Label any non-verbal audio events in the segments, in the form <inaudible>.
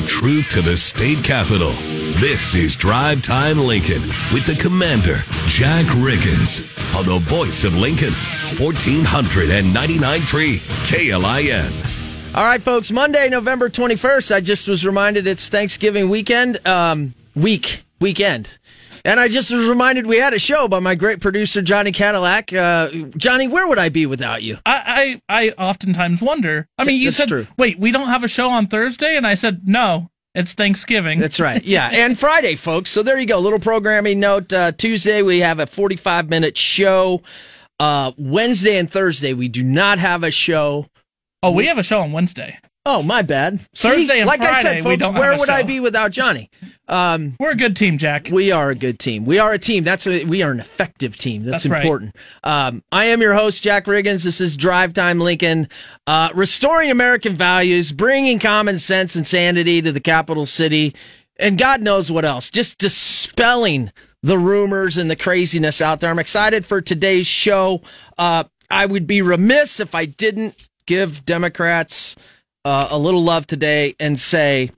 the truth to the state capitol. This is Drive Time Lincoln with the commander, Jack Riggins, on the voice of Lincoln, 1499.3 KLIN. All right, folks, Monday, November 21st. I just was reminded it's Thanksgiving weekend, um, week, weekend. And I just was reminded we had a show by my great producer, Johnny Cadillac. Uh, Johnny, where would I be without you? I, I, I oftentimes wonder. I mean, Yeah, you said, true. wait, we don't have a show on Thursday? And I said, no, it's Thanksgiving. That's right. <laughs> Yeah. And Friday, folks. So there you go. Little programming note. Uh, Tuesday, we have a 45 minute show. Uh, Wednesday and Thursday, we do not have a show. oh, we have a show on Wednesday. Oh, my bad. Thursday See, and like I Friday, said, we folks, where would I be without Johnny? Um, We're a good team, Jack. We are a good team. We are a team. That's a, we are an effective team. That's, That's right. important. Um, I am your host, Jack Riggins. This is Drive Time Lincoln, uh, restoring American values, bringing common sense and sanity to the capital city, and God knows what else. Just dispelling the rumors and the craziness out there. I'm excited for today's show. Uh, I would be remiss if I didn't give Democrats uh, a little love today and say.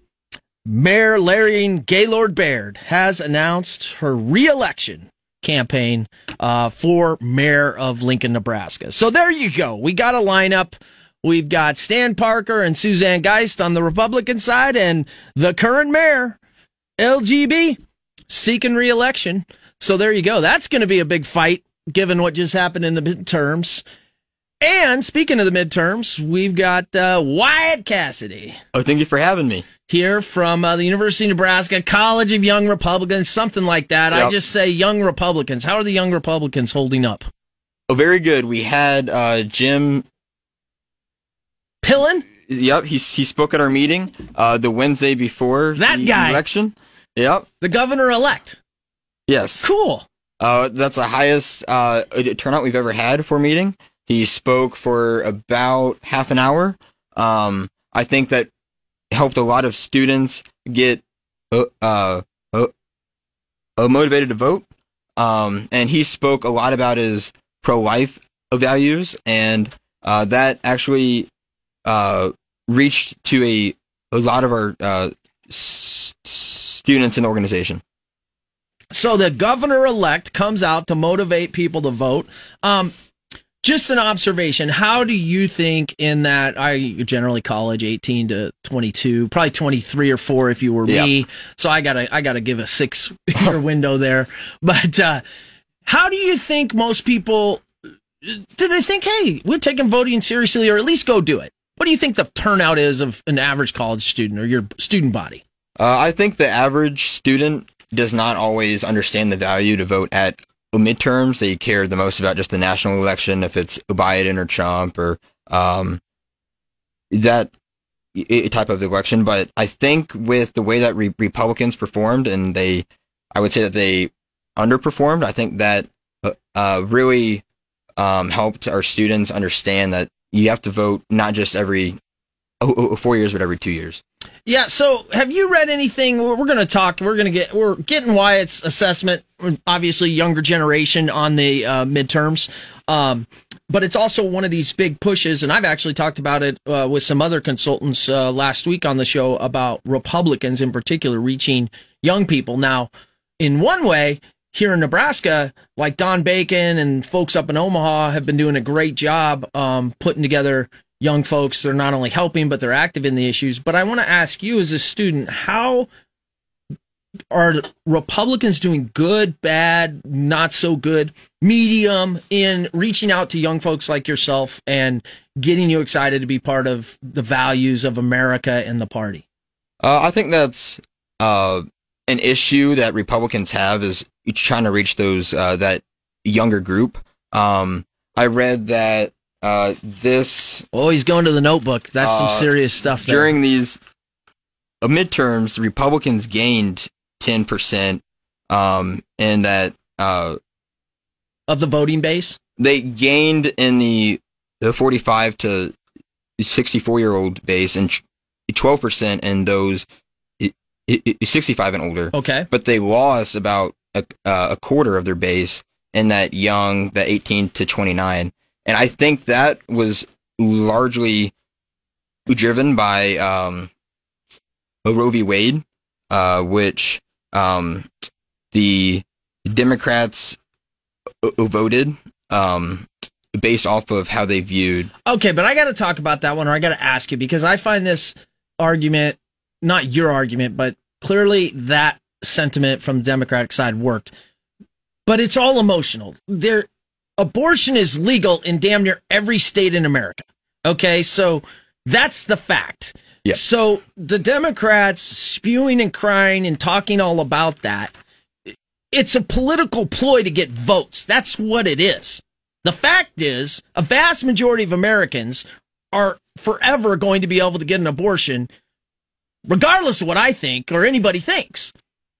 Mayor Leirion Gaylor Baird has announced her reelection campaign uh, for mayor of Lincoln, Nebraska. So there you go. We got a lineup. We've got Stan Parker and Suzanne Geist on the Republican side, and the current mayor, LGB, seeking reelection. So there you go. That's going to be a big fight, given what just happened in the midterms. And speaking of the midterms, we've got uh, Wyatt Cassidy Oh, thank you for having me. here from uh, the University of Nebraska College of Young Republicans, something like that. I just say Young Republicans. How are the Young Republicans holding up? Oh, very good. We had uh, Jim. Pillen? Yep, he he spoke at our meeting uh, the Wednesday before That the guy. election. Yep. The governor elect. Yes. Cool. Uh, that's the highest uh, turnout we've ever had for a meeting. He spoke for about half an hour. Um, I think that helped a lot of students get uh, uh, uh, uh, motivated to vote. Um, and he spoke a lot about his pro-life values, and uh, that actually uh, reached to a a lot of our s- students in the organization. So the governor elect comes out to motivate people to vote. Um, just an observation. How do you think in that I generally college 18 to 22, probably 23 or 4 if you were me. So I got to I got to give a 6 <laughs> year window there. But uh how do you think most people do they think, "Hey, we're taking voting seriously or at least go do it?" What do you think the turnout is of an average college student or your student body? Uh, I think the average student does not always understand the value to vote at midterms. They care the most about just the national election, if it's Biden or Trump or um, that type of election. But I think with the way that re- Republicans performed, and they, I would say that they underperformed. I think that uh, uh, really um, helped our students understand that you have to vote not just every oh, oh, four years, but every two years. Yeah. So, have you read anything? We're, going to talk. We're going to get. We're getting Wyatt's assessment. Obviously, younger generation on the uh, midterms, um, but it's also one of these big pushes. And I've actually talked about it uh, with some other consultants uh, last week on the show about Republicans in particular reaching young people. Now, in one way, here in Nebraska, like Don Bacon and folks up in Omaha have been doing a great job um, putting together young folks. They're not only helping, but they're active in the issues. But I want to ask you, as a student, how are Republicans doing good, bad, not so good, medium in reaching out to young folks like yourself and getting you excited to be part of the values of America and the party? Uh, I think that's uh, an issue that Republicans have is trying to reach those uh, that younger group. Um, I read that uh, this Oh, he's going to the notebook. That's some Uh, serious stuff. There. during these uh, midterms, Republicans gained ten percent, um, and that uh, of the voting base. they gained in the the forty five to sixty four year old base and twelve percent in those i- i- sixty five and older. Okay. but they lost about a, uh, a quarter of their base in that young, that 18 to 29. And I think that was largely driven by um, Roe v. Wade, uh, which um, the Democrats voted um, based off of how they viewed. Okay, but I got to talk about that one, or I got to ask you because I find this argument, not your argument, but clearly that sentiment from the Democratic side worked. But it's all emotional. There, abortion is legal in damn near every state in America. Okay, so that's the fact. Yeah. So the Democrats spewing and crying and talking all about that, it's a political ploy to get votes. That's what it is. The fact is, a vast majority of Americans are forever going to be able to get an abortion, regardless of what I think or anybody thinks.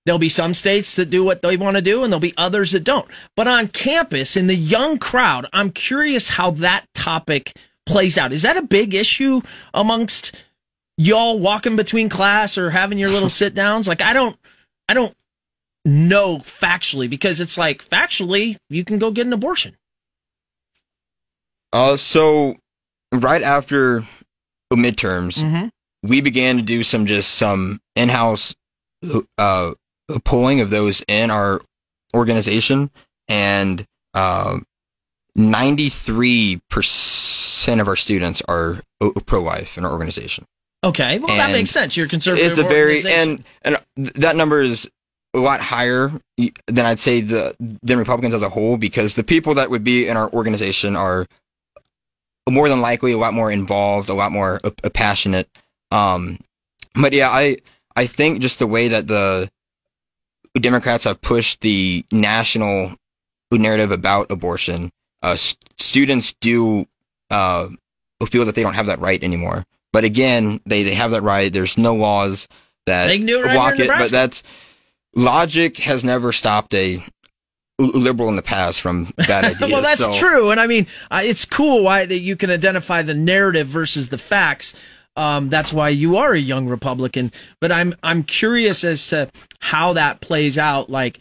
There'll be some states that do what they want to do, and there'll be others that don't. But on campus, in the young crowd, I'm curious how that topic plays out. Is that a big issue amongst y'all walking between class or having your little <laughs> sit downs? Like, I don't, I don't know factually because it's like factually, you can go get an abortion. Uh, so right after midterms, Mm-hmm. we began to do some just some in-house uh, polling of those in our organization, and uh, 93% of our students are pro-life in our organization. Okay, well that makes sense. You're a conservative. It's a very and and that number is a lot higher than I'd say the than Republicans as a whole because the people that would be in our organization are more than likely a lot more involved, a lot more uh, passionate. Um, but yeah, I I think just the way that the Democrats have pushed the national narrative about abortion, uh, s- students do uh, feel that they don't have that right anymore. But again, they, they have that right. There's no laws that They can right block it. But that's logic has never stopped a liberal in the past from bad <laughs> ideas. well, that's so- true, and I mean, it's cool why that you can identify the narrative versus the facts. Um, that's why you are a young Republican. But I'm I'm curious as to how that plays out. Like,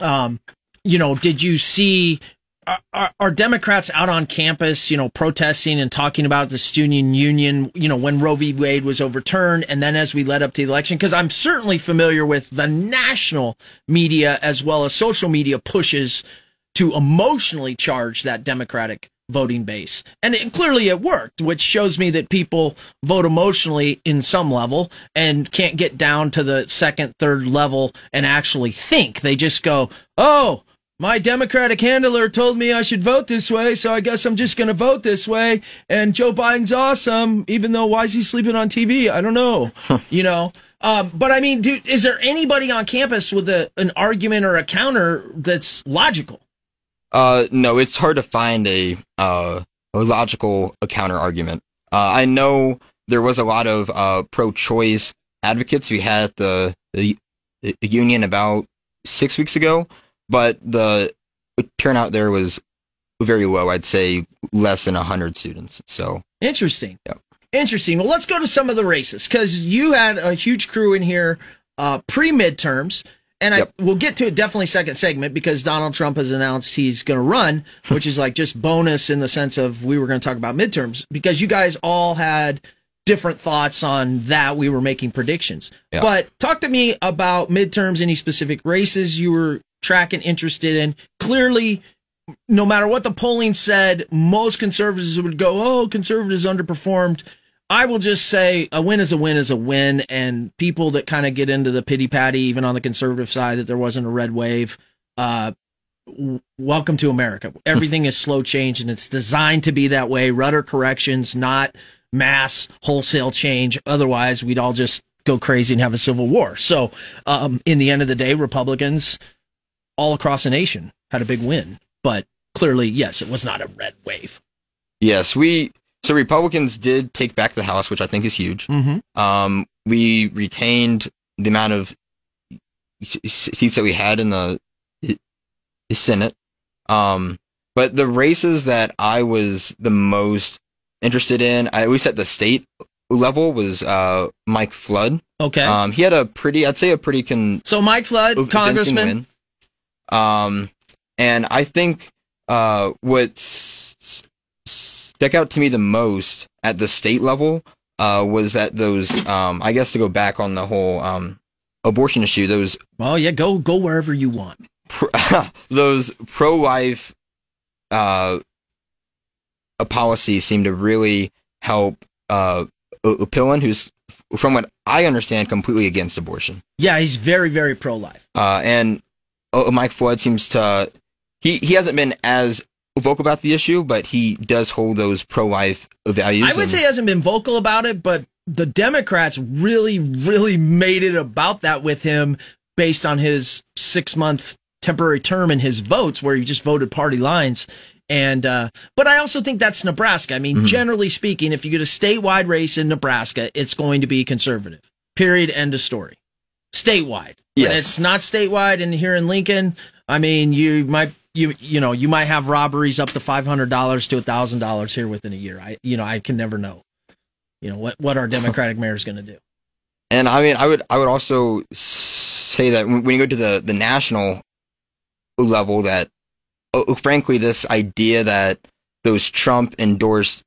um, you know, did you see? Are, are, are Democrats out on campus, you know, protesting and talking about the student union, you know, when Roe v. Wade was overturned, and then as we led up to the election? Because I'm certainly familiar with the national media as well as social media pushes to emotionally charge that Democratic voting base. And it, clearly it worked, which shows me that people vote emotionally in some level and can't get down to the second, third level and actually think. They just go, oh, my Democratic handler told me I should vote this way, so I guess I'm just going to vote this way. And Joe Biden's awesome, even though why is he sleeping on TV? I don't know. you know? Um, but I mean, dude, is there anybody on campus with a, an argument or a counter that's logical? Uh, no, it's hard to find a uh a logical counter argument. Uh, I know there was a lot of uh pro-choice advocates we had at the, the the union about six weeks ago, but the turnout there was very low. I'd say less than hundred students. So Interesting. Yep. Interesting. Well, let's go to some of the races because you had a huge crew in here uh, pre midterms. And I Yep. we'll get to it definitely second segment because Donald Trump has announced he's going to run, which is like just bonus in the sense of we were going to talk about midterms because you guys all had different thoughts on that. We were making predictions. But talk to me about midterms, any specific races you were tracking, interested in. Clearly, no matter what the polling said, most conservatives would go, oh, conservatives underperformed. I will just say a win is a win is a win. And people that kind of get into the pity patty, even on the conservative side, that there wasn't a red wave, uh, welcome to America. Everything is slow change and it's designed to be that way. Rudder corrections, not mass wholesale change. Otherwise, we'd all just go crazy and have a civil war. So, um, in the end of the day, Republicans all across the nation had a big win. But clearly, yes, it was not a red wave. yes, we so Republicans did take back the House, which I think is huge. Mm-hmm. Um, we retained the amount of seats that we had in the, the Senate. Um, but the races that I was the most interested in, at least at the state level, was uh, Mike Flood. Okay. Um, he had a pretty, I'd say, a pretty con- so Mike Flood, congressman. win. Um, and I think uh, what s- s- stuck out to me the most at the state level uh, was that those, um, I guess to go back on the whole um, abortion issue, those Oh yeah, go go wherever you want. pro- <laughs> those pro-life uh, uh, policies seem to really help uh, U- Upillin, who's, from what I understand, completely against abortion. Yeah, he's very very pro life. Uh, and uh, Mike Flood seems to he he hasn't been as vocal about the issue, but he does hold those pro-life values. I would and- say he hasn't been vocal about it, but the Democrats really, really made it about that with him based on his six month temporary term and his votes, where he just voted party lines. And, uh, but I also think that's Nebraska. I mean, Mm-hmm. generally speaking, if you get a statewide race in Nebraska, it's going to be conservative. Period. End of story. Statewide. When Yes. it's not statewide and here in Lincoln, I mean, you might, you, you know, you might have robberies up to $500 to $1,000 here within a year. I, you know, I can never know, you know, what, what our <laughs> Democratic mayor is going to do. And I mean, I would I would also say that when you go to the the national level, that oh, frankly, this idea that those Trump endorsed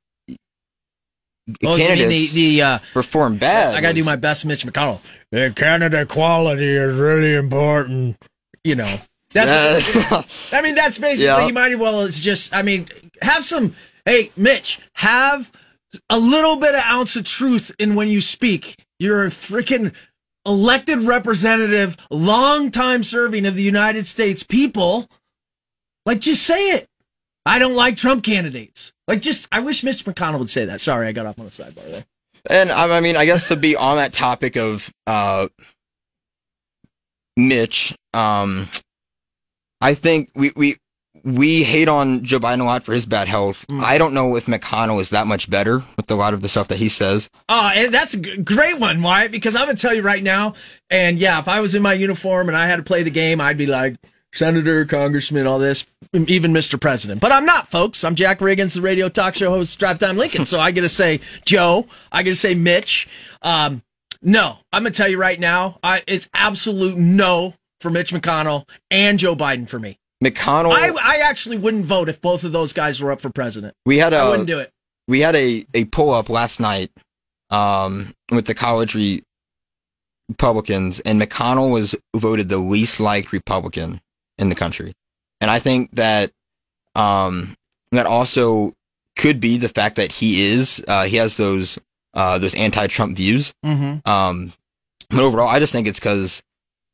Oh, candidates the, the, uh, perform bad. I got to do my best, Mitch McConnell. The Canada quality is really important. You know, that's, Uh, <laughs> I mean, that's basically, Yeah. you might as well, it's just, I mean, have some, hey, Mitch, have a little bit of ounce of truth in when you speak. You're a freaking elected representative, long time serving of the United States people. Like, just say it. I don't like Trump candidates. Like, just, I wish Mr. McConnell would say that. Sorry, I got off on the sidebar there. And I I mean, I guess to be on that topic of uh, Mitch, um, I think we, we we hate on Joe Biden a lot for his bad health. Mm. I don't know if McConnell is that much better with a lot of the stuff that he says. Oh, and that's a g- great one, Wyatt, because I'm going to tell you right now. And yeah, if I was in my uniform and I had to play the game, I'd be like, Senator, Congressman, all this, even Mr. President. But I'm not, folks. I'm Jack Riggins, the radio talk show host, Drive Time Lincoln. So I get to say Joe. I get to say Mitch. Um, no, I'm going to tell you right now, I, it's absolute no for Mitch McConnell and Joe Biden for me. McConnell, I, I actually wouldn't vote if both of those guys were up for president. we had I a wouldn't do it. we had a, a pull up last night um, with the college re- Republicans, and McConnell was voted the least liked Republican in the country. And I think that um, that also could be the fact that he is uh, he has those uh, those anti Trump views. Mm-hmm. Um, but overall, I just think it's because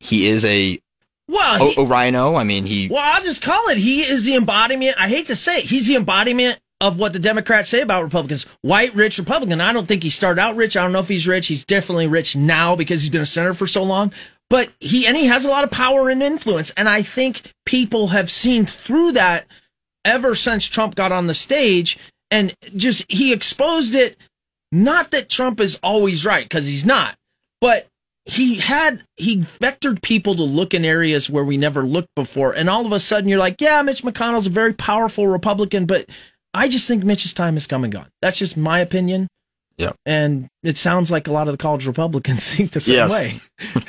he is a Well, he- o- RINO. I mean, he Well, I'll just call it. He is the embodiment. I hate to say it. He's the embodiment of what the Democrats say about Republicans. White, rich Republican. I don't think he started out rich. I don't know if he's rich. He's definitely rich now because he's been a senator for so long. But he, and he has a lot of power and influence. And I think people have seen through that ever since Trump got on the stage and just, he exposed it. Not that Trump is always right, because he's not, but he had he vectored people to look in areas where we never looked before. And all of a sudden you're like yeah mitch mcconnell's a very powerful republican but i just think mitch's time has come and gone. That's just my opinion. Yeah. And it sounds like a lot of the college republicans <laughs> think the same Yes. way. <laughs>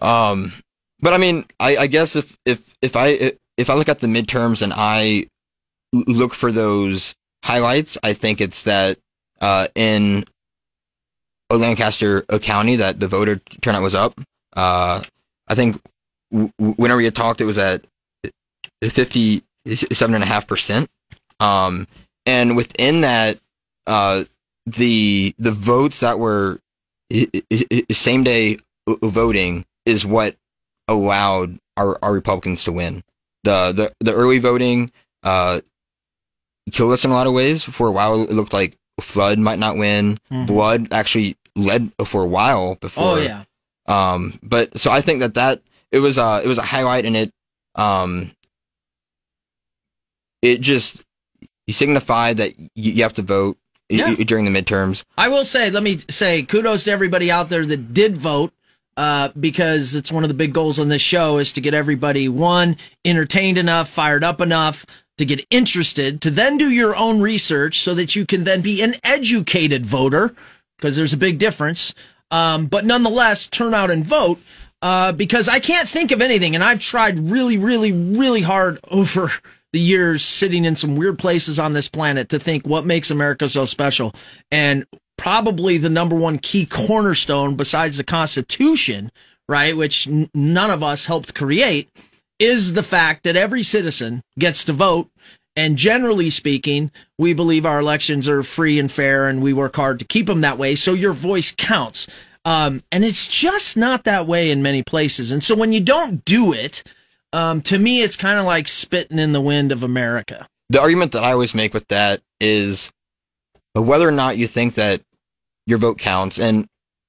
Um, but I mean, I, I guess if if if I if I look at the midterms and i look for those highlights, I think it's that uh, in Lancaster County that the voter turnout was up. Uh, I think w- whenever you talked, it was at fifty seven and a half percent. Um, and within that, uh, the the votes that were same day voting is what allowed our, our Republicans to win. The, the the early voting uh, killed us in a lot of ways. For a while, it looked like Flood might not win. Mhm. Blood actually led for a while before. oh yeah Um, but so I think that that it was uh it was a highlight and it um it just you signify that you, you have to vote Yeah. during the midterms. I will say, let me say kudos to everybody out there that did vote. Uh, because it's one of the big goals on this show is to get everybody one entertained enough, fired up enough to get interested, to then do your own research so that you can then be an educated voter, because there's a big difference. Um, but nonetheless, turn out and vote. Uh, because I can't think of anything, and I've tried really, really, really hard <laughs> over the years sitting in some weird places on this planet to think what makes America so special. And probably the number one key cornerstone besides the Constitution, right? Which n- none of us helped create is the fact that every citizen gets to vote. And generally speaking, we believe our elections are free and fair and we work hard to keep them that way. So your voice counts. Um, and it's just not that way in many places. And so when you don't do it, um, to me, it's kind of like spitting in the wind of America. The argument that I always make with that is whether or not you think that your vote counts, and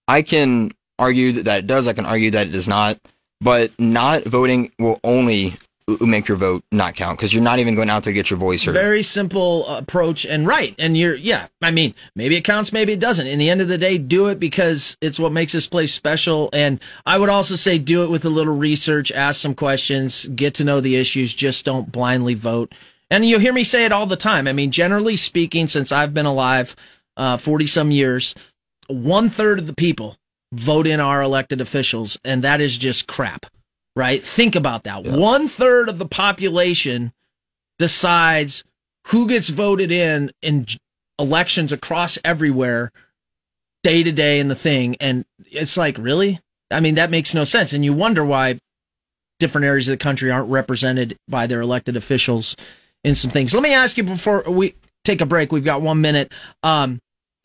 I can argue that it does, I can argue that it does not, but not voting will only make your vote not count because you're not even going out there to get your voice heard. Very simple approach and right. And you're, yeah, I mean, maybe it counts, maybe it doesn't. In the end of the day, do it because it's what makes this place special. And I would also say do it with a little research, ask some questions, get to know the issues, just don't blindly vote. And you hear me say it all the time. I mean, generally speaking, since I've been alive, uh, 40 some years, one third of the people vote in our elected officials, and that is just crap right? Think about that. Yeah. One third of the population decides who gets voted in in elections across everywhere day to day in the thing. And it's like, really? I mean, that makes no sense. And you wonder why different areas of the country aren't represented by their elected officials in some things. Let me ask you before we take a break. We've got one minute. Um,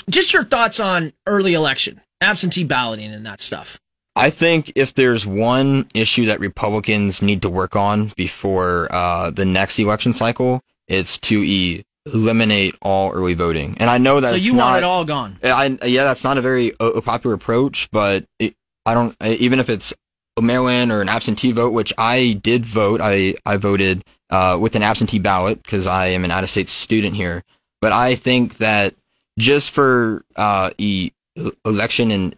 just your thoughts on early election, absentee balloting, and that stuff. I think if there's one issue that Republicans need to work on before uh, the next election cycle, it's to eliminate all early voting. And I know that so you not, want it all gone. I, yeah, that's not a very uh, popular approach, but it, I don't even if it's a mail-in or an absentee vote, which I did vote. I I voted uh, with an absentee ballot because I am an out-of-state student here. But I think that just for uh, e- election and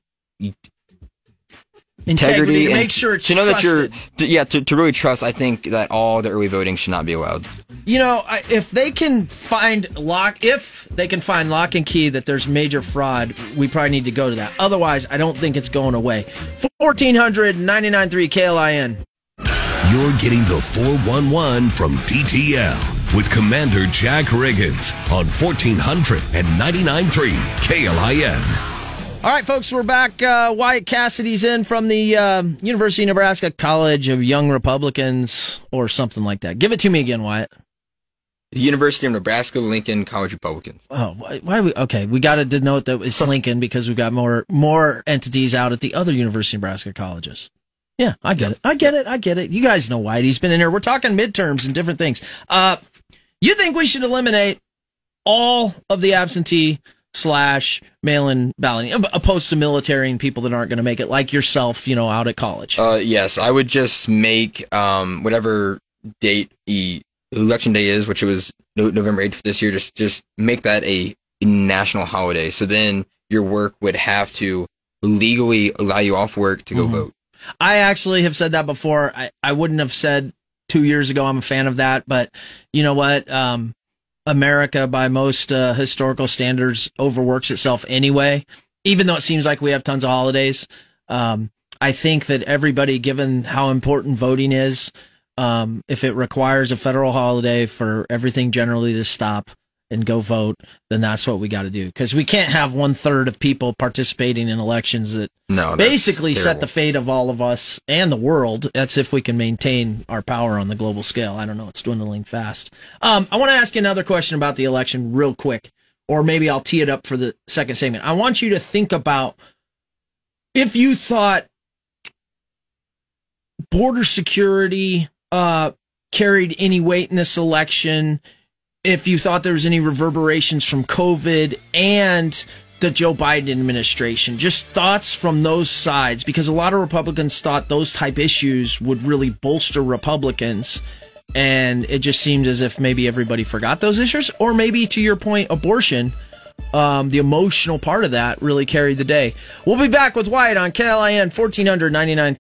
integrity, to make sure it's to know trusted. that you're to, yeah to, to really trust i think that all the early voting should not be allowed you know if they can find lock if they can find lock and key that there's major fraud we probably need to go to that otherwise i don't think it's going away 1400 993 klin you're getting the 411 from DTL with Commander Jack Riggins on 1400 and 99.3 KLIN. All right, folks, we're back. Uh, Wyatt Cassidy's in from the uh, University of Nebraska College of Young Republicans or something like that. Give it to me again, Wyatt. The University of Nebraska Lincoln College Republicans. Oh, why, why we okay? We got to denote that it's Lincoln because we've got more more entities out at the other University of Nebraska colleges. Yeah, I get it. I get it. I get it. You guys know Wyatt. He's been in here. We're talking midterms and different things. Uh, you think we should eliminate all of the absentee slash mail-in balloting, opposed to military and people that aren't going to make it, like yourself, you know, out at college? Uh, yes, I would just make um, whatever date the election day is, which was November eighth this year. Just just make that a national holiday. So then your work would have to legally allow you off work to go mm-hmm. vote. I actually have said that before. I, I wouldn't have said two years ago I'm a fan of that, but you know what? Um, America, by most uh, historical standards, overworks itself anyway. Even though it seems like we have tons of holidays, um, I think that everybody, given how important voting is, um, if it requires a federal holiday for everything generally to stop, and go vote, then that's what we got to do. Because we can't have one third of people participating in elections that no, basically set the fate of all of us and the world. That's if we can maintain our power on the global scale. I don't know. It's dwindling fast. Um, I want to ask you another question about the election real quick, or maybe I'll tee it up for the second segment. I want you to think about if you thought border security uh, carried any weight in this election if you thought there was any reverberations from COVID and the Joe Biden administration. Just thoughts from those sides, because a lot of Republicans thought those type issues would really bolster Republicans. And it just seemed as if maybe everybody forgot those issues, or maybe to your point, abortion. Um, the emotional part of that really carried the day. We'll be back with Wyatt on KLIN 1499.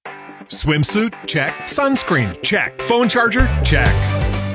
Swimsuit? Check. Sunscreen? Check. Phone charger? Check.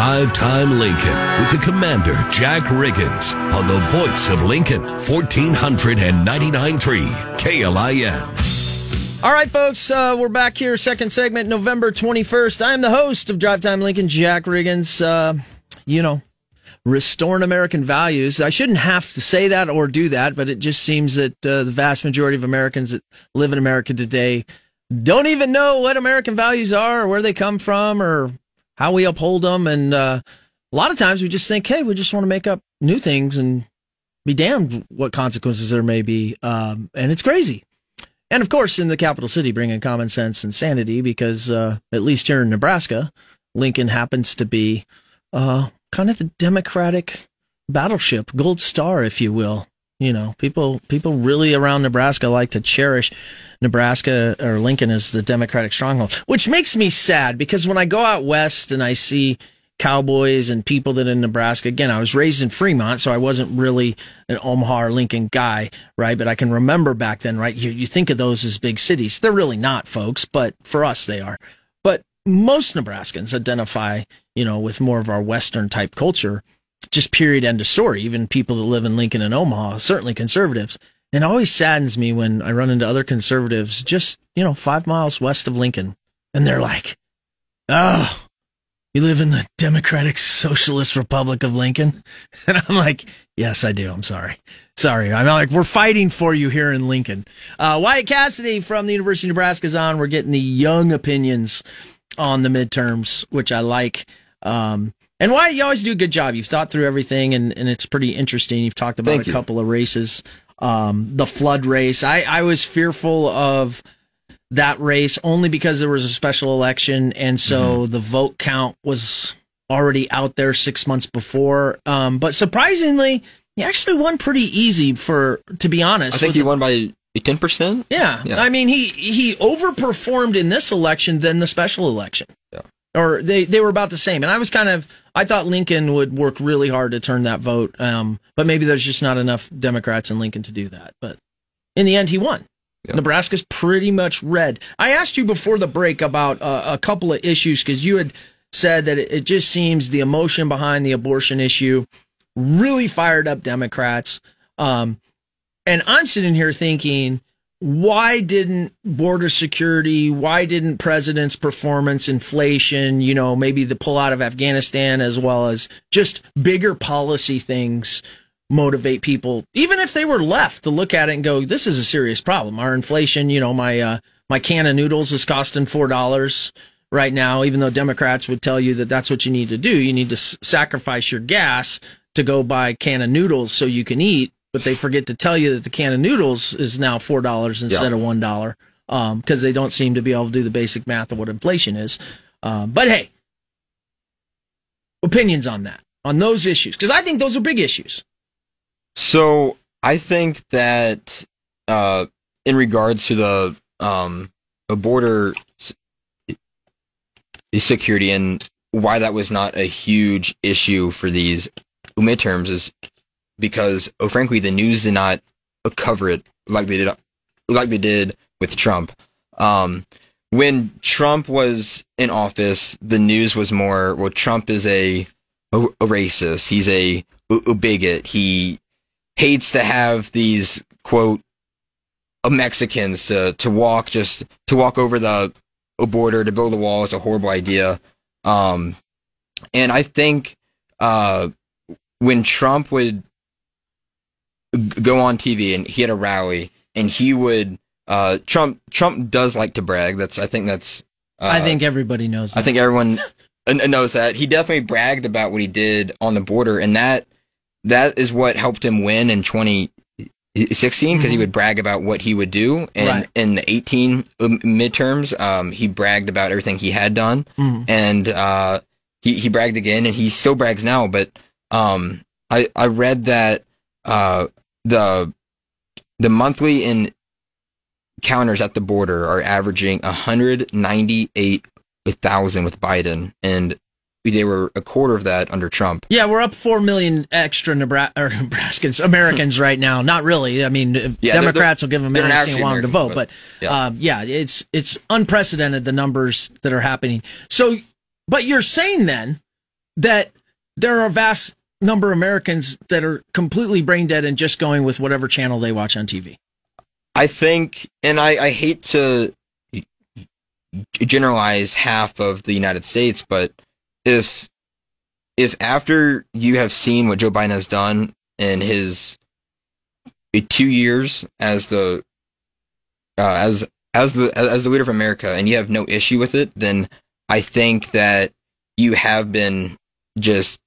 Drive Time Lincoln with the Commander Jack Riggins on the voice of Lincoln, 1499.3 KLIN. All right, folks, uh, we're back here, second segment, November 21st. I am the host of Drive Time Lincoln, Jack Riggins. Uh, you know, restoring American values. I shouldn't have to say that or do that, but it just seems that uh, the vast majority of Americans that live in America today don't even know what American values are or where they come from or how we uphold them. And uh, a lot of times we just think, hey, we just want to make up new things and be damned what consequences there may be. Um, and it's crazy. And of course, in the capital city, bringing common sense and sanity, because uh, at least here in Nebraska, Lincoln happens to be uh, kind of the Democratic battleship, gold star, if you will. You know, people people really around Nebraska like to cherish Nebraska or Lincoln as the Democratic stronghold, which makes me sad because when I go out west and I see cowboys and people that in Nebraska, again, I was raised in Fremont, so I wasn't really an Omaha or Lincoln guy, right? But I can remember back then, right? You, you think of those as big cities. They're really not, folks, but for us, they are. But most Nebraskans identify, you know, with more of our Western type culture, just period, end of story. Even people that live in Lincoln and Omaha, certainly conservatives. And it always saddens me when I run into other conservatives just, you know, five miles west of Lincoln. And they're like, oh, you live in the Democratic Socialist Republic of Lincoln? <laughs> And I'm like, yes, I do. I'm sorry. Sorry. I'm like, we're fighting for you here in Lincoln. Uh, Wyatt Cassidy from the University of Nebraska is on. We're getting the young opinions on the midterms, which I like. Um, and why you always do a good job. You've thought through everything, and, and it's pretty interesting. You've talked about Thank a you. couple of races. Um, the flood race. I, I was fearful of that race only because there was a special election, and so Mm-hmm. the vote count was already out there six months before. Um, but surprisingly, he actually won pretty easy. For to be honest, I think he the- won by ten percent. yeah. Yeah. I mean, he he overperformed in this election than the special election. Yeah. Or they they were about the same. And I was kind of I thought Lincoln would work really hard to turn that vote. Um, but maybe there's just not enough Democrats in Lincoln to do that. But in the end, he won. Nebraska's pretty much red. I asked you before the break about uh, a couple of issues because you had said that it, it just seems the emotion behind the abortion issue really fired up Democrats. Um, and I'm sitting here thinking, why didn't border security, why didn't president's performance, inflation, you know, maybe the pull out of Afghanistan, as well as just bigger policy things motivate people, even if they were left to look at it and go, this is a serious problem. Our inflation, you know, my, uh, my can of noodles is costing $4 right now, even though Democrats would tell you that that's what you need to do. You need to s- sacrifice your gas to go buy a can of noodles so you can eat, but they forget to tell you that the can of noodles is now four dollars instead Yeah. of one dollar because they don't seem to be able to do the basic math of what inflation is. Um, but hey, opinions on that, on those issues, because I think those are big issues. So I think that uh, in regards to the um, the border security and why that was not a huge issue for these midterms is because, oh, frankly, the news did not cover it like they did like they did with Trump. Um, when Trump was in office, the news was more, well, Trump is a a, a racist. He's a, a bigot. He hates to have these quote Mexicans to to walk just to walk over the border to build a wall is a horrible idea. Um, and I think uh, when Trump would go on TV and he had a rally and he would uh, Trump Trump does like to brag. That's I think that's uh, I think everybody knows. That. I think everyone knows that he definitely bragged about what he did on the border, and that that is what helped him win in 2016 because he would brag about what he would do, and Right. in the 18 um, midterms, um, he bragged about everything he had done, Mhm. and uh, he he bragged again, and he still brags now. But um, I I read that uh, the the monthly in counters at the border are averaging 198,000 with Biden, and they were a quarter of that under Trump. Yeah, we're up four million extra Nebra- <laughs> or Nebraskans, Americans right now. Not really. I mean, they're- Democrats will give them they're anything want to vote, but, but- yeah. um, yeah, it's it's unprecedented the numbers that are happening. So, but you're saying then that there are vast number of Americans that are completely brain dead and just going with whatever channel they watch on TV. I think, and I, I hate to generalize half of the United States, but if if after you have seen what Joe Biden has done in his two years as the uh, as as the as the leader of America, and you have no issue with it, then I think that you have been just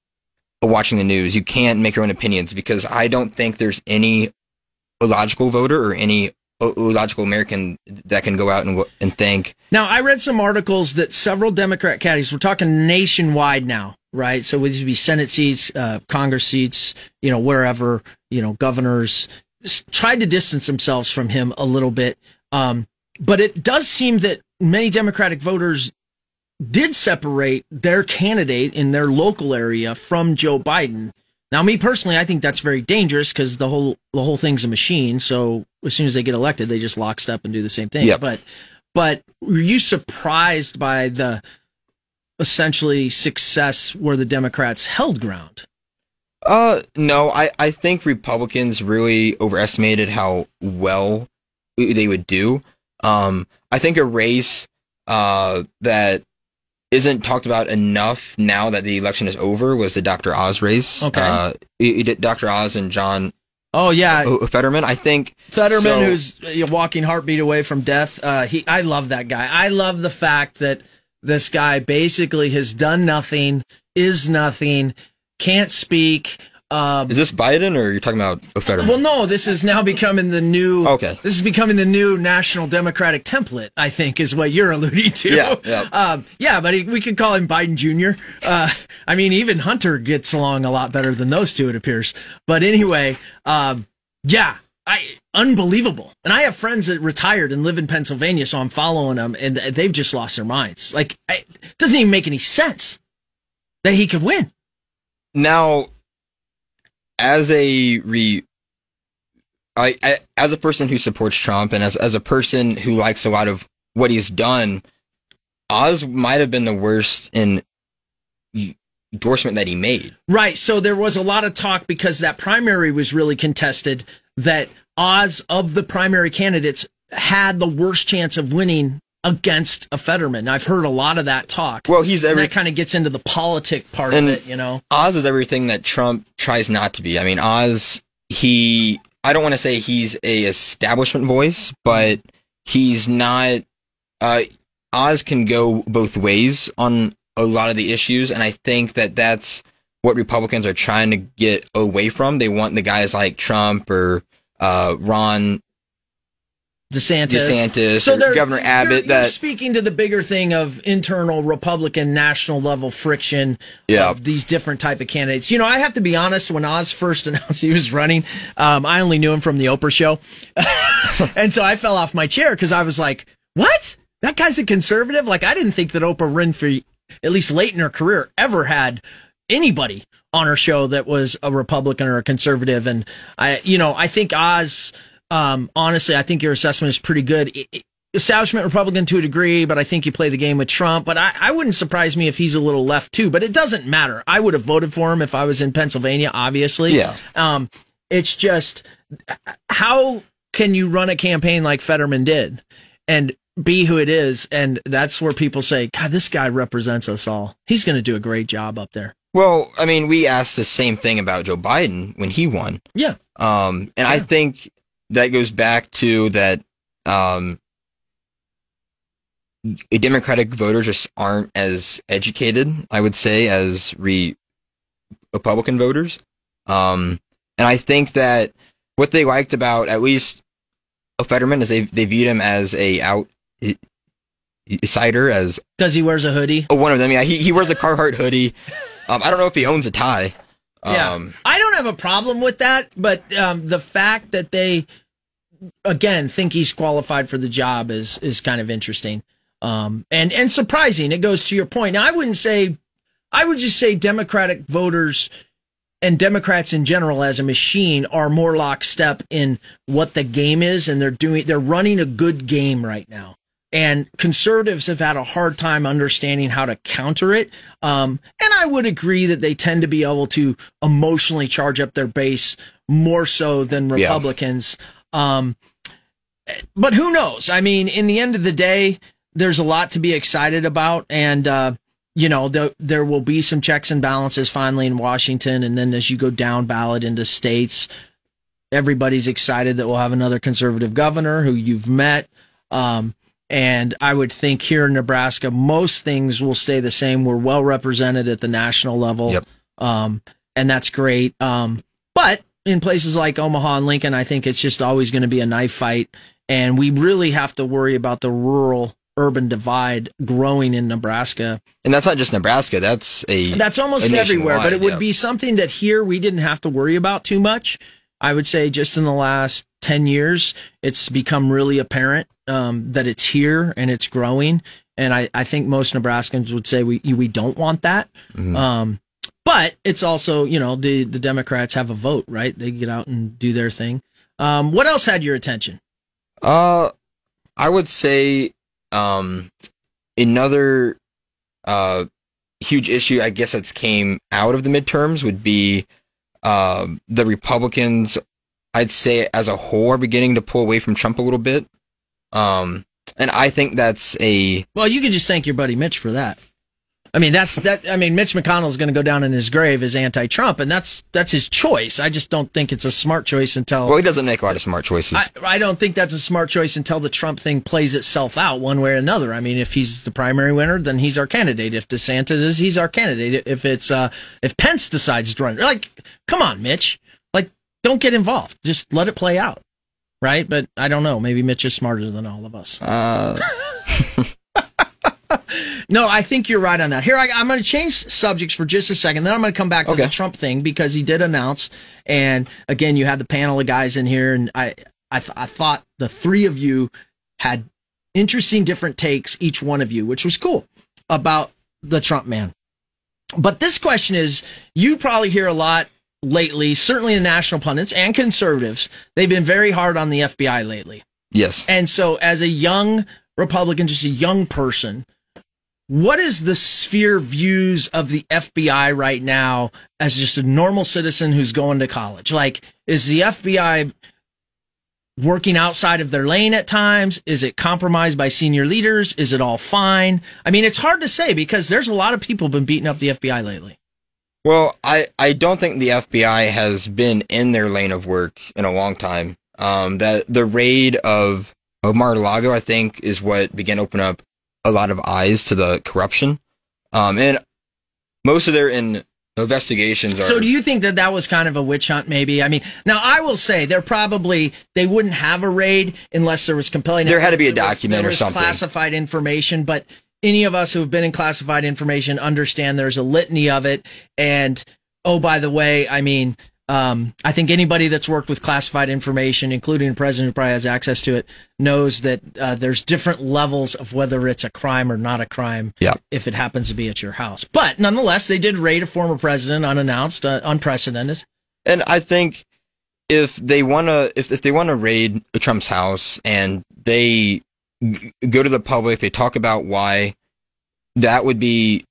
watching the news. You can't make your own opinions because I don't think there's any illogical voter or any illogical American that can go out and, and think, Now, I read some articles that several Democrat caddies, we're talking nationwide now, right? So it would be Senate seats, uh, Congress seats, you know, wherever, you know, governors tried to distance themselves from him a little bit. Um, but it does seem that many Democratic voters did separate their candidate in their local area from Joe Biden. Now, me personally, I think that's very dangerous because the whole the whole thing's a machine. So as soon as they get elected, they just lock step and do the same thing. Yep. But but were you surprised by the essentially success where the Democrats held ground? uh, no, I, I think Republicans really overestimated how well they would do. Um, I think a race, uh, that isn't talked about enough now that the election is over was the Dr. Oz race. Okay. Uh, it- it- Dr. Oz and John Oh yeah, O- Fetterman. I think Fetterman, so- who's a walking heartbeat away from death. Uh, he, I love that guy. I love the fact that this guy basically has done nothing, is nothing, can't speak. Um, Is this Biden or you're talking about Fetterman? well, no, this is now becoming the new. Okay. This is becoming the new national Democratic template. I think is what you're alluding to. Yeah, <laughs> yeah. Um, yeah, but he, we could call him Biden Jr. Uh, I mean, even Hunter gets along a lot better than those two, it appears. But anyway, um, yeah, I unbelievable. And I have friends that retired and live in Pennsylvania, so I'm following them, and they've just lost their minds. Like, I, it doesn't even make any sense that he could win. now as a re I, I as a person who supports Trump and as as a person who likes a lot of what he's done, Oz might have been the worst in endorsement that he made. Right. So there was a lot of talk because that primary was really contested that Oz of the primary candidates had the worst chance of winning against a Fetterman. I've heard a lot of that talk. Well, he's every that kind of gets into the politic part And- of it, you know. Oz is everything that Trump tries not to be. I mean, Oz he I don't want to say he's a establishment voice, but he's not uh Oz can go both ways on a lot of the issues and I think that that's what Republicans are trying to get away from. They want the guys like Trump or uh Ron DeSantis. DeSantis So they're- Governor you're- Abbott you're that speaking to the bigger thing of internal Republican national level friction Yeah. of these different type of candidates. You know, I have to be honest. When Oz first <laughs> announced he was running, um, I only knew him from the Oprah show, <laughs> and so I fell off my chair because I was like, "What? That guy's a conservative?" Like I didn't think that Oprah Winfrey, at least late in her career, ever had anybody on her show that was a Republican or a conservative. And I, you know, I think Oz, um, honestly, I think your assessment is pretty good. Establishment Republican to a degree, but I think you play the game with Trump. But I, I wouldn't surprise me if he's a little left too. But it doesn't matter. I would have voted for him if I was in Pennsylvania, obviously. Yeah. Um, it's just how can you run a campaign like Fetterman did and be who it is? And that's where people say, God, this guy represents us all. He's going to do a great job up there. well, I mean, we asked the same thing about Joe Biden when he won. Yeah. Um, and I think that goes back to that, um, Democratic voters just aren't as educated, I would say, as re Republican voters. Um, and I think that what they liked about at least a Fetterman is they they viewed him as a out cider as because he wears a hoodie. oh, one of them. Yeah, he he wears a Carhartt hoodie. Um, I don't know if he owns a tie. Yeah, Um, I don't have a problem with that, but um, the fact that they again think he's qualified for the job is is kind of interesting um, and and surprising. It goes to your point. Now, I wouldn't say, I would just say Democratic voters and Democrats in general as a machine are more lockstep in what the game is, and they're doing they're running a good game right now. And conservatives have had a hard time understanding how to counter it. Um, and I would agree that they tend to be able to emotionally charge up their base more so than Yeah. Um, but who knows? I mean, in the end of the day, there's a lot to be excited about, and uh, you know, the, there will be some checks and balances finally in Washington, and then as you go down ballot into states, everybody's excited that we'll have another conservative governor who you've met. Um, and I would think here in Nebraska, most things will stay the same. We're well represented at the national level. Yep. Um, and that's great. Um, but in places like Omaha and Lincoln, I think it's just always going to be a knife fight. And we really have to worry about the rural urban divide growing in Nebraska. and that's not just Nebraska. That's a That's almost a everywhere, but it would yeah. be something that here we didn't have to worry about too much. I would say just in the last 10 years, it's become really apparent um, that it's here and it's growing. And I, I think most Nebraskans would say we, we don't want that. Mm-hmm. Um, but it's also, you know, the, the Democrats have a vote, right? They get out and do their thing. Um, what else had your attention? Uh, I would say um, another uh, huge issue, I guess that's came out of the midterms would be um, the Republicans. I'd say as a whole are beginning to pull away from Trump a little bit, um, and I think that's a Well, you can just thank your buddy Mitch for that. I mean, that's that. I mean, Mitch McConnell's going to go down in his grave as anti-Trump, and that's that's his choice. I just don't think it's a smart choice until well, he doesn't make a lot of smart choices. I, I don't think that's a smart choice until the Trump thing plays itself out one way or another. I mean, if he's the primary winner, then he's our candidate. If DeSantis is, he's our candidate. If it's uh, if Pence decides to run, like, come on, Mitch, like, don't get involved. Just let it play out, right? But I don't know. Maybe Mitch is smarter than all of us. uh, <laughs> No, I think you're right on that. Here, I, I'm going to change subjects for just a second. Then I'm going to come back to Okay. the Trump thing because he did announce. And again, you had the panel of guys in here, and I, I, th- I thought the three of you had interesting different takes, each one of you, which was cool about the Trump man. But this question is, you probably hear a lot lately, certainly the national pundits and conservatives. They've been very hard on the FBI lately. yes, And so, as a young Republican, just a young person, what is the sphere views of the FBI right now as just a normal citizen who's going to college? Like, is the FBI working outside of their lane at times? Is it compromised by senior leaders? Is it all fine? I mean, it's hard to say because there's a lot of people been beating up the FBI lately. Well, I, I don't think the FBI has been in their lane of work in a long time. Um, that the raid of, of Mar-a-Lago, I think, is what began open up a lot of eyes to the corruption. Um, and most of their in investigations are. So do you think that that was kind of a witch hunt maybe? I mean, now I will say they're probably they wouldn't have a raid unless there was compelling There had to be a was- document there or was something. classified information, but any of us who have been in classified information understand there's a litany of it and oh by the way, I mean um, I think anybody that's worked with classified information, including the president who probably has access to it, knows that uh, there's different levels of whether it's a crime or not a crime Yeah. if it happens to be at your house. But nonetheless, they did raid a former president unannounced, uh, unprecedented. and I think if they want to, if, if they want to raid Trump's house and they g- go to the public, they talk about why that would be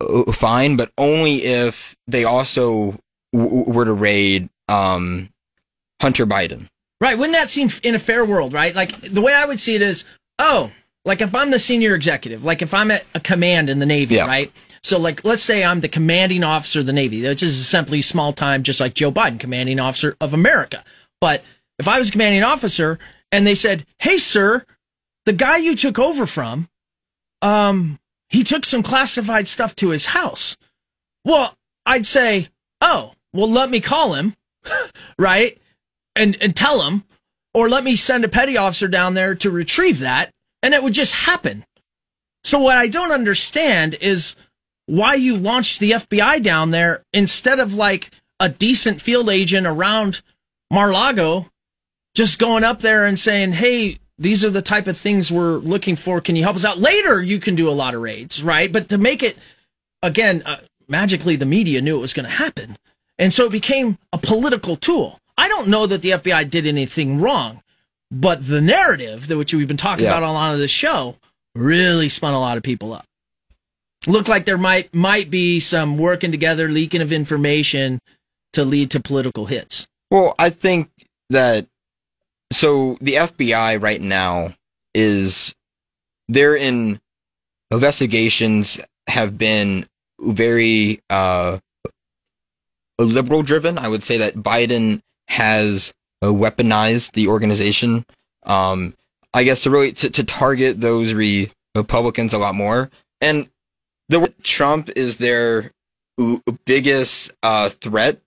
uh, fine, but only if they also w- were to raid um, Hunter Biden. Right. Wouldn't that seem in a fair world, right? Like the way I would see it is, oh, like if I'm the senior executive, like if I'm at a command in the Navy, Yeah. right? So like, let's say I'm the commanding officer of the Navy, which is simply small time, just like Joe Biden, commanding officer of America. But if I was a commanding officer and they said, Hey, sir, the guy you took over from um, he took some classified stuff to his house. Well, I'd say, oh, well, let me call him, <laughs> right? And, and tell him, or let me send a petty officer down there to retrieve that. And it would just happen. So what I don't understand is why you launched the FBI down there instead of like a decent field agent around Mar-Lago just going up there and saying, Hey, these are the type of things we're looking for. Can you help us out? Later, you can do a lot of raids, right? But to make it, again, uh, magically, the media knew it was going to happen. And so it became a political tool. I don't know that the FBI did anything wrong, but the narrative that which we've been talking Yeah. about on a lot of this show really spun a lot of people up. Looked like there might might be some working together, leaking of information to lead to political hits. Well, I think that so the FBI right now is they're in investigations have been very uh liberal driven. I would say that Biden has uh, weaponized the organization. Um, I guess to really to, to target those re- Republicans a lot more. And the Trump is their biggest uh, threat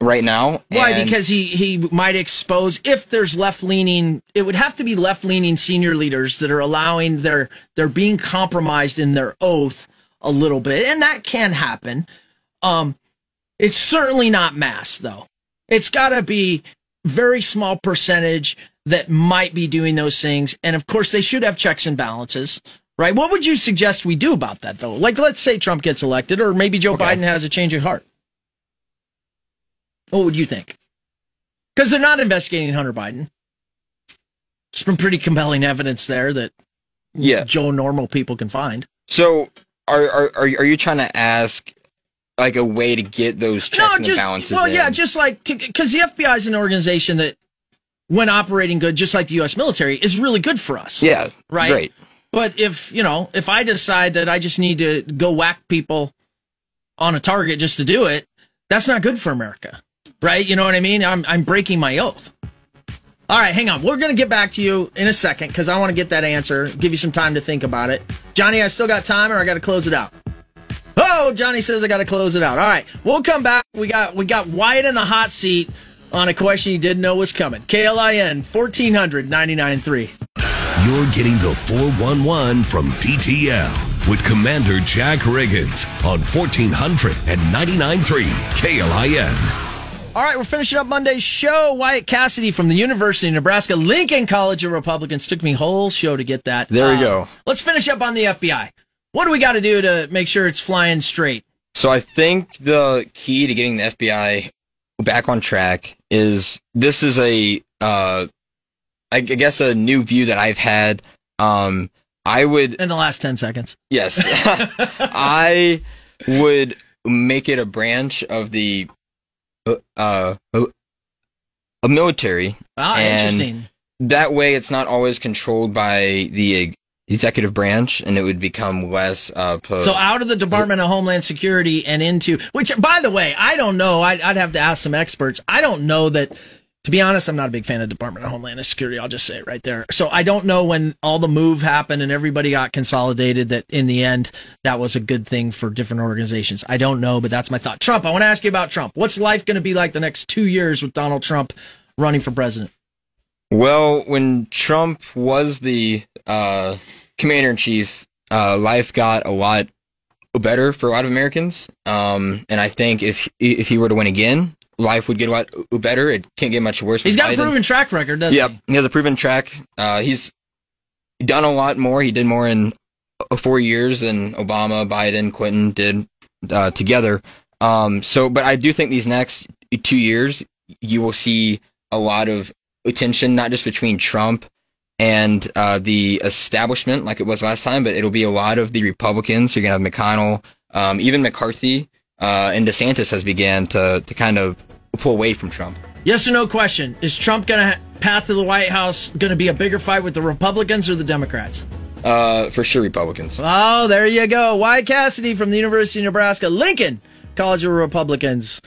right now. Why? And- Because he he might expose if there's left leaning. It would have to be left leaning senior leaders that are allowing their they're being compromised in their oath a little bit, and that can happen. Um, it's certainly not mass though. It's got to be very small percentage that might be doing those things, and of course they should have checks and balances. Right? What would you suggest we do about that though? Like, let's say Trump gets elected, or maybe Joe Biden has a change of heart. What would you think? Because they're not investigating Hunter Biden. There's been pretty compelling evidence there that yeah. Joe normal people can find. So are are are you trying to ask like a way to get those checks and just balances? well, in? yeah, just like because the FBI is an organization that, when operating good, just like the U.S. military, is really good for us. yeah, right. Great. But if you know, if I decide that I just need to go whack people on a target just to do it, that's not good for America, right? You know what I mean? I'm I'm breaking my oath. All right, hang on. We're gonna get back to you in a second because I want to get that answer. Give you some time to think about it, Johnny. I still got time, or I got to close it out. Oh, Johnny says I got to close it out. All right, we'll come back. We got we got Wyatt in the hot seat on a question you didn't know was coming. KLIN fourteen hundred ninety nine three. You're getting the 411 from DTL with Commander Jack Riggins on 1400 and 99.3 KLIN. All right, we're finishing up Monday's show. Wyatt Cassidy from the University of Nebraska Lincoln College of Republicans took me whole show to get that. There we Uh, go. Let's finish up on the FBI. What do we got to do to make sure it's flying straight? So I think the key to getting the FBI back on track is this is a uh I guess a new view that I've had. Um I would In the last 10 seconds. yes. <laughs> I would make it a branch of the uh, uh a military Ah, And- interesting. that way it's not always controlled by the executive branch and it would become less uh po- So out of the Department of Homeland Security and into, which by the way, I don't know. I'd, I'd have to ask some experts. I don't know that, to be honest, I'm not a big fan of Department of Homeland Security. I'll just say it right there. So I don't know when all the move happened and everybody got consolidated that in the end, that was a good thing for different organizations. I don't know, but that's my thought. Trump, I want to ask you about Trump. What's life going to be like the next two years with Donald Trump running for president? Well, when Trump was the uh, commander in chief, uh, life got a lot better for a lot of Americans. Um, and I think if if he were to win again, life would get a lot better. It can't get much worse. He's got a proven track record, doesn't Yep, he? he has a proven track. Uh, he's done a lot more. He did more in uh, four years than Obama, Biden, Clinton did uh, together. Um, so, but I do think these next two years, you will see a lot of tension, not just between Trump and uh, the establishment, like it was last time, but it'll be a lot of the Republicans. You're gonna have McConnell, um, even McCarthy, uh, and DeSantis has began to to kind of pull away from Trump. Yes or no question. Is Trump going to path to the White House going to be a bigger fight with the Republicans or the Democrats? Uh, for sure, Republicans. Oh, there you go. Wyatt Cassidy from the University of Nebraska, Lincoln College of Republicans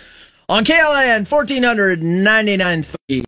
on KLIN 1499.3.